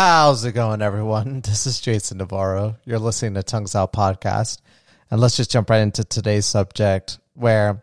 How's it going, everyone? This is Jason Navarro. You're listening to Tongues Out Podcast. And let's just jump right into today's subject, where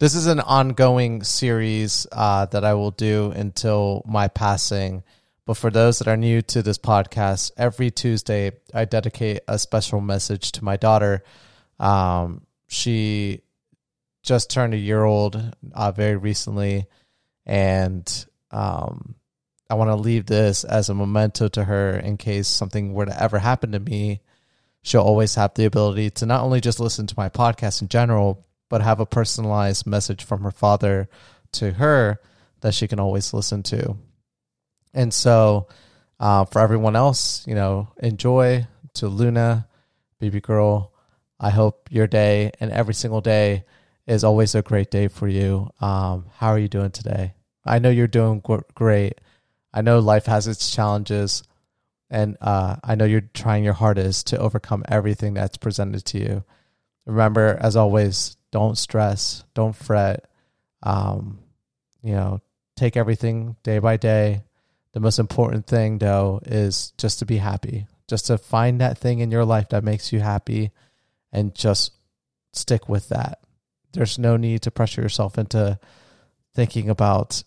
this is an ongoing series uh, that I will do until my passing. But for those that are new to this podcast, every Tuesday I dedicate a special message to my daughter. Um, she just turned a year old uh, very recently, and um, I want to leave this as a memento to her in case something were to ever happen to me. She'll always have the ability to not only just listen to my podcast in general, but have a personalized message from her father to her that she can always listen to. And so, uh, for everyone else, you know, enjoy to Luna, baby girl. I hope your day and every single day is always a great day for you. Um, how are you doing today? I know you're doing great. I know life has its challenges, and uh, I know you're trying your hardest to overcome everything that's presented to you. Remember, as always, don't stress, don't fret. Um, you know, take everything day by day the most important thing, though, is just to be happy, just to find that thing in your life that makes you happy and just stick with that. There's no need to pressure yourself into thinking about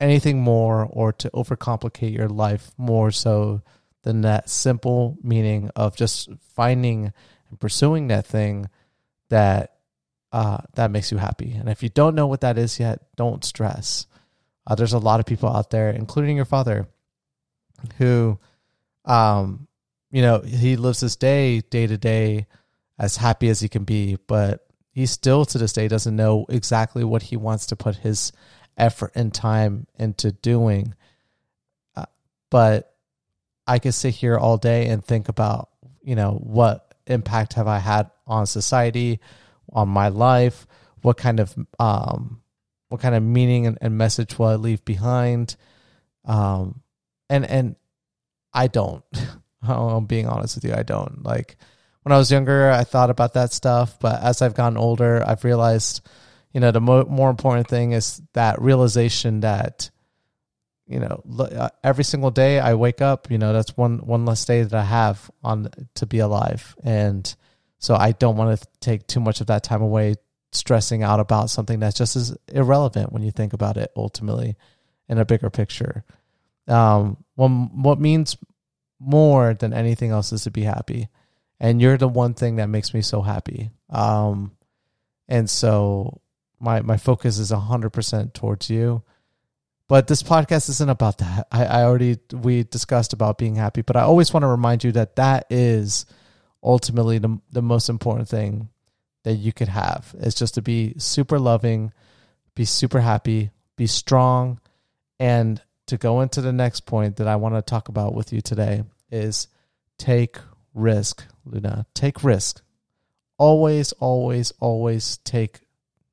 anything more or to overcomplicate your life more so than that simple meaning of just finding and pursuing that thing that uh, that makes you happy. And if you don't know what that is yet, don't stress. Uh, there's a lot of people out there, including your father, who, um, you know, he lives his day, day to day, as happy as he can be, but he still to this day doesn't know exactly what he wants to put his effort and time into doing. Uh, but I could sit here all day and think about, you know, what impact have I had on society, on my life, what kind of um, what kind of meaning and, and message will I leave behind? Um, and and I don't. I'm being honest with you. I don't like when I was younger. I thought about that stuff, but as I've gotten older, I've realized, you know, the mo- more important thing is that realization that, you know, uh, every single day I wake up, you know, that's one one less day that I have on to be alive, and so I don't want to take too much of that time away stressing out about something that's just as irrelevant when you think about it ultimately in a bigger picture. Um, what means more than anything else is to be happy. And you're the one thing that makes me so happy. Um, and so my, my focus is hundred percent towards you. But this podcast isn't about that. I, I already, we discussed about being happy, but I always want to remind you that that is ultimately the, the most important thing that you could have is just to be super loving, be super happy, be strong, and to go into the next point that I want to talk about with you today is take risk, Luna. Take risk. Always, always, always take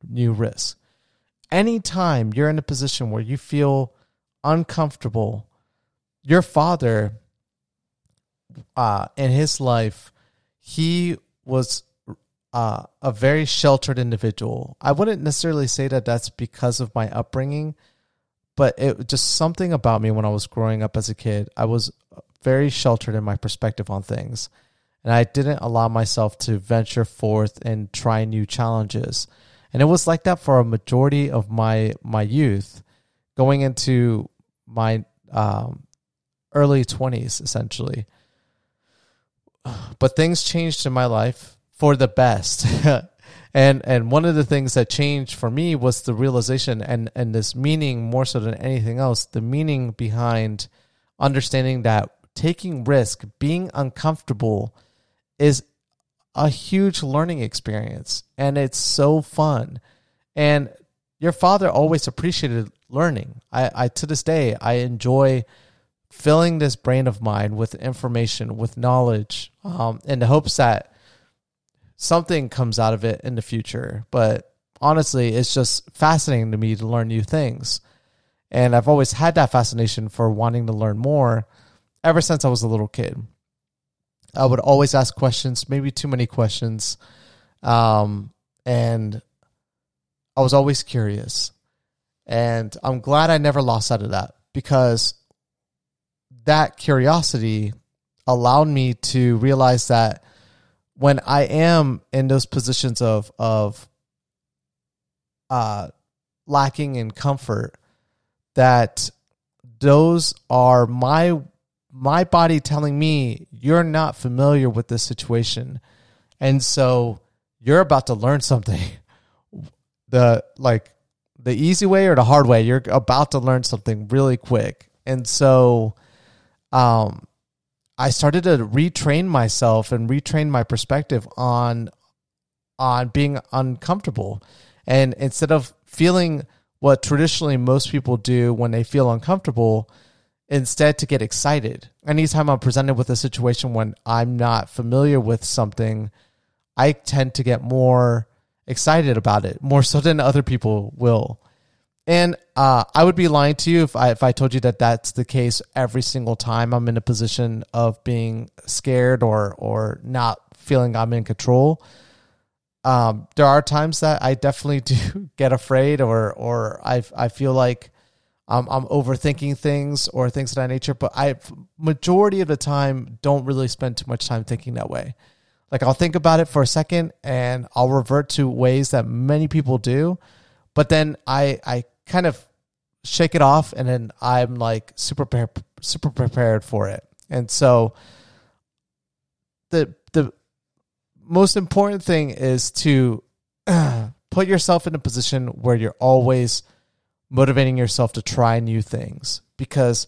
new risks. Anytime you're in a position where you feel uncomfortable, your father uh, in his life, he was uh, a very sheltered individual. I wouldn't necessarily say that that's because of my upbringing, but it just something about me when I was growing up as a kid. I was very sheltered in my perspective on things, and I didn't allow myself to venture forth and try new challenges. And it was like that for a majority of my my youth, going into my um, early twenties, essentially. But things changed in my life for the best. and and one of the things that changed for me was the realization and and this meaning more so than anything else, the meaning behind understanding that taking risk, being uncomfortable is a huge learning experience and it's so fun. And your father always appreciated learning. I, I to this day I enjoy filling this brain of mine with information, with knowledge, um, in the hopes that something comes out of it in the future. But honestly, it's just fascinating to me to learn new things. And I've always had that fascination for wanting to learn more ever since I was a little kid. I would always ask questions, maybe too many questions. Um, and I was always curious. And I'm glad I never lost sight of that because that curiosity allowed me to realize that when I am in those positions of of uh lacking in comfort that those are my my body telling me you're not familiar with this situation. And so you're about to learn something. The like the easy way or the hard way you're about to learn something really quick. And so um i started to retrain myself and retrain my perspective on on being uncomfortable. And instead of feeling what traditionally most people do when they feel uncomfortable instead to get excited anytime i'm presented with a situation when i'm not familiar with something i tend to get more excited about it more so than other people will and uh, I would be lying to you if I if I told you that that's the case every single time I'm in a position of being scared or or not feeling I'm in control. Um, there are times that I definitely do get afraid or or I I feel like I'm I'm overthinking things or things of that nature. But I majority of the time don't really spend too much time thinking that way. Like I'll think about it for a second and I'll revert to ways that many people do, but then I I kind of shake it off and then I'm like super pre- super prepared for it. And so the the most important thing is to put yourself in a position where you're always motivating yourself to try new things because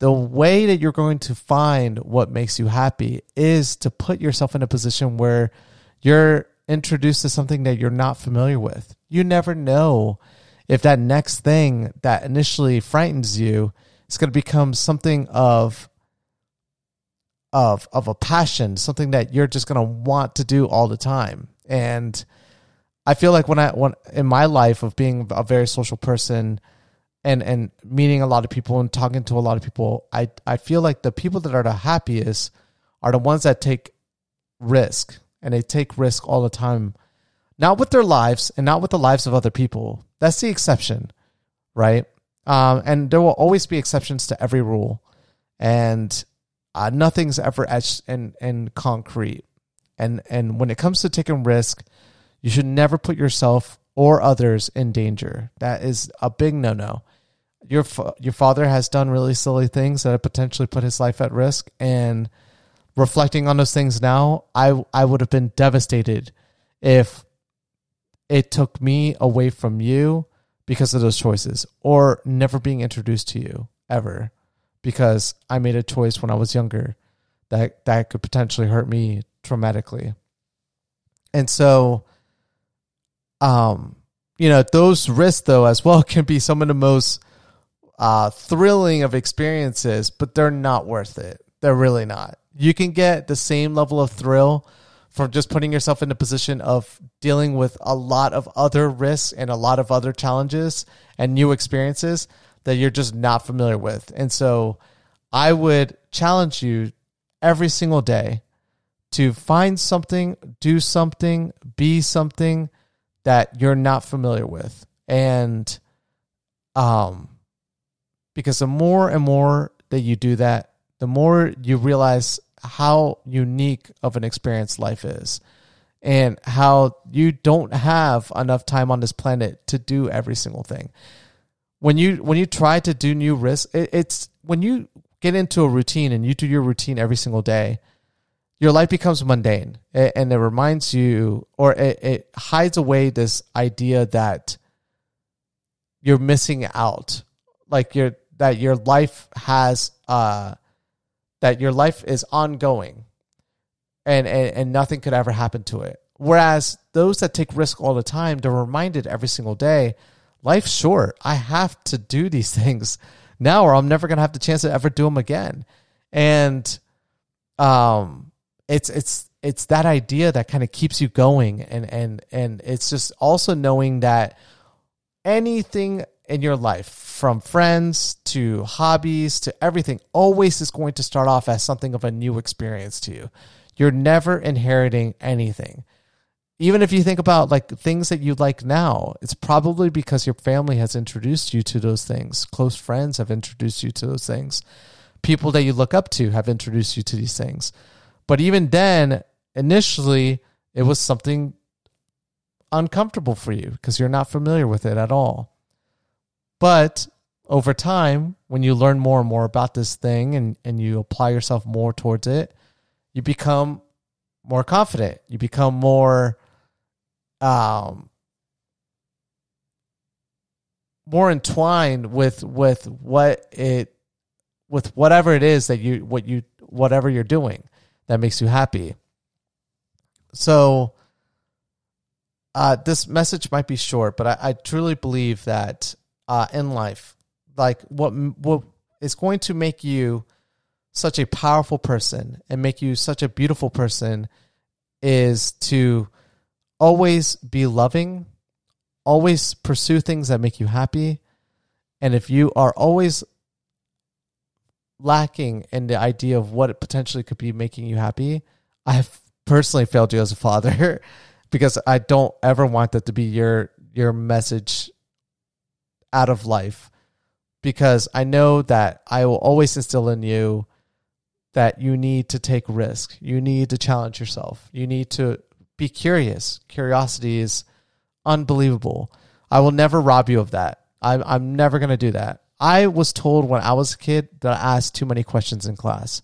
the way that you're going to find what makes you happy is to put yourself in a position where you're introduced to something that you're not familiar with. You never know if that next thing that initially frightens you is going to become something of of of a passion, something that you're just going to want to do all the time. And I feel like when I when in my life of being a very social person and and meeting a lot of people and talking to a lot of people, I I feel like the people that are the happiest are the ones that take risk and they take risk all the time not with their lives and not with the lives of other people. That's the exception, right? Um, and there will always be exceptions to every rule, and uh, nothing's ever etched in, in concrete. And and when it comes to taking risk, you should never put yourself or others in danger. That is a big no no. Your your father has done really silly things that have potentially put his life at risk, and reflecting on those things now, I I would have been devastated if it took me away from you because of those choices or never being introduced to you ever because I made a choice when I was younger that that could potentially hurt me traumatically. And so um you know those risks though as well can be some of the most uh thrilling of experiences but they're not worth it. They're really not. You can get the same level of thrill from just putting yourself in a position of dealing with a lot of other risks and a lot of other challenges and new experiences that you're just not familiar with. And so I would challenge you every single day to find something, do something, be something that you're not familiar with. And um because the more and more that you do that, the more you realize how unique of an experience life is and how you don't have enough time on this planet to do every single thing. When you when you try to do new risks, it, it's when you get into a routine and you do your routine every single day, your life becomes mundane and it reminds you or it, hides away this idea that you're missing out like your that your life has uh that your life is ongoing and, and, and nothing could ever happen to it. Whereas those that take risk all the time, they're reminded every single day, life's short. I have to do these things now or I'm never going to have the chance to ever do them again. And um it's it's it's that idea that kind of keeps you going and and and it's just also knowing that anything in your life, from friends to hobbies to everything, always is going to start off as something of a new experience to you. You're never inheriting anything. Even if you think about like things that you like now, it's probably because your family has introduced you to those things. Close friends have introduced you to those things. people that you look up to have introduced you to these things. But even then, initially, it was something uncomfortable for you because you're not familiar with it at all. But over time, when you learn more and more about this thing and, and you apply yourself more towards it, you become more confident. You become more um more entwined with with what it with whatever it is that you what you whatever you're doing that makes you happy. So uh, this message might be short, but I, I truly believe that uh, in life, like what what is going to make you such a powerful person and make you such a beautiful person is to always be loving, always pursue things that make you happy, and if you are always lacking in the idea of what it potentially could be making you happy, I have personally failed you as a father because I don't ever want that to be your your message out of life because I know that I will always instill in you that you need to take risk. You need to challenge yourself. You need to be curious. Curiosity is unbelievable. I will never rob you of that. I'm, I'm never going to do that. I was told when I was a kid that I asked too many questions in class.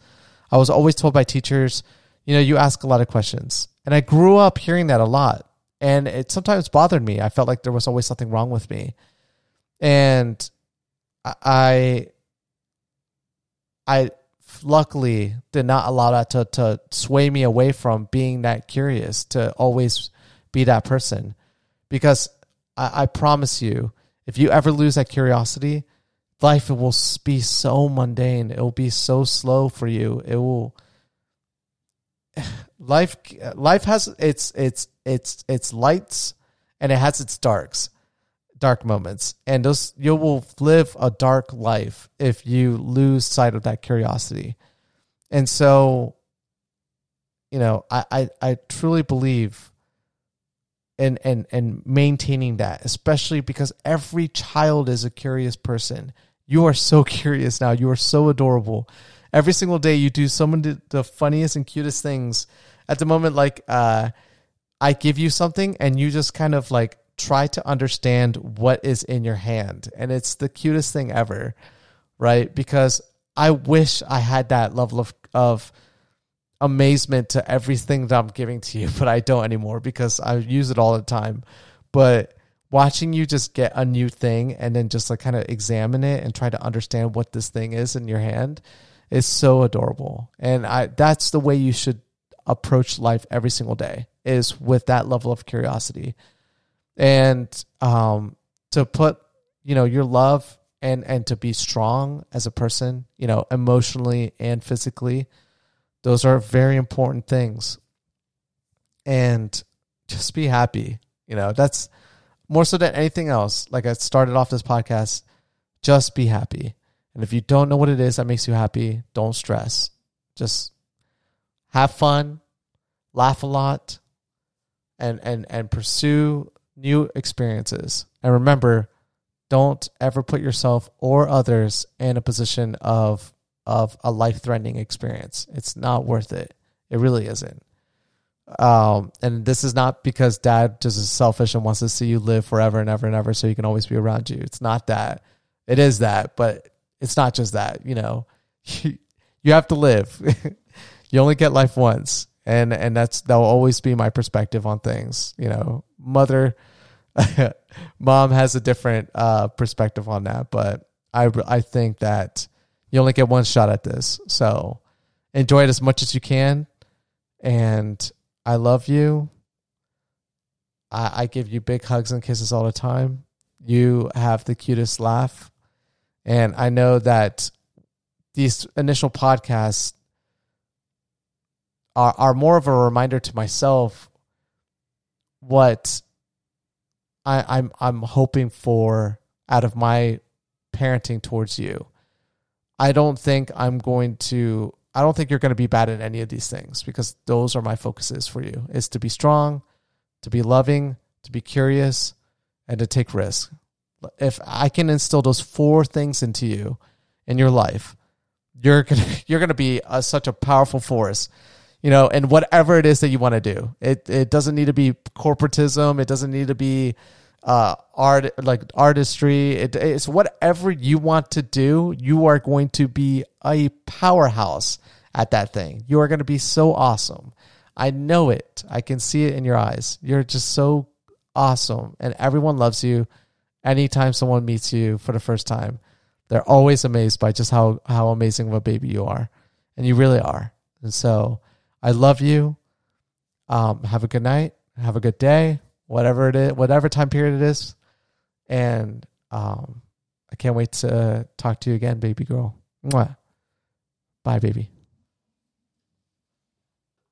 I was always told by teachers, you know, you ask a lot of questions. And I grew up hearing that a lot. And it sometimes bothered me. I felt like there was always something wrong with me. And I I luckily did not allow that to, to sway me away from being that curious to always be that person. Because I, I promise you, if you ever lose that curiosity, life it will be so mundane. It will be so slow for you. It will life life has its its its its lights and it has its darks dark moments and those you will live a dark life if you lose sight of that curiosity and so you know i i, I truly believe in and and maintaining that especially because every child is a curious person you are so curious now. You are so adorable. Every single day you do some of the, funniest and cutest things. At the moment like uh i give you something and you just kind of like try to understand what is in your hand. And it's the cutest thing ever right? Because i wish i had that level of of amazement to everything that i'm giving to you but i don't anymore because i use it all the time. But watching you just get a new thing and then just like kind of examine it and try to understand what this thing is in your hand is so adorable. And I that's the way you should approach life every single day is with that level of curiosity. And um to put, you know, your love and and to be strong as a person, you know, emotionally and physically, those are very important things. And just be happy. You know, that's more so than anything else. Like I started off this podcast, just be happy. And if you don't know what it is that makes you happy, don't stress. Just have fun, laugh a lot, and and and pursue new experiences. And remember, don't ever put yourself or others in a position of of a life-threatening experience. It's not worth it. It really isn't. Um, and this is not because dad just is selfish and wants to see you live forever and ever and ever so he can always be around you. It's not that. It is that, but it's not just that, you know, you, you have to live. you only get life once. And, and that's, that'll always be my perspective on things. You know, mother, mom has a different, uh, perspective on that, but I, I think that you only get one shot at this. So enjoy it as much as you can. And I love you. I, I give you big hugs and kisses all the time. You have the cutest laugh. And I know that these initial podcasts are, are more of a reminder to myself what I, I'm I'm hoping for out of my parenting towards you. I don't think I'm going to I don't think you're going to be bad at any of these things because those are my focuses for you is to be strong, to be loving, to be curious, and to take risks if I can instill those four things into you in your life, you're gonna you're gonna be a, such a powerful force you know and whatever it is that you want to do. It it doesn't need to be corporatism. It doesn't need to be uh art like artistry. It, it's whatever you want to do you are going to be a powerhouse at that thing. You are going to be so awesome. I know it. I can see it in your eyes. You're just so awesome and everyone loves you. Anytime someone meets you for the first time they're always amazed by just how how amazing of a baby you are. And you really are. And so i love you. Um, have a good night. Have a good day whatever it is whatever time period it is. And um, i can't wait to talk to you again baby girl. Mwah. bye baby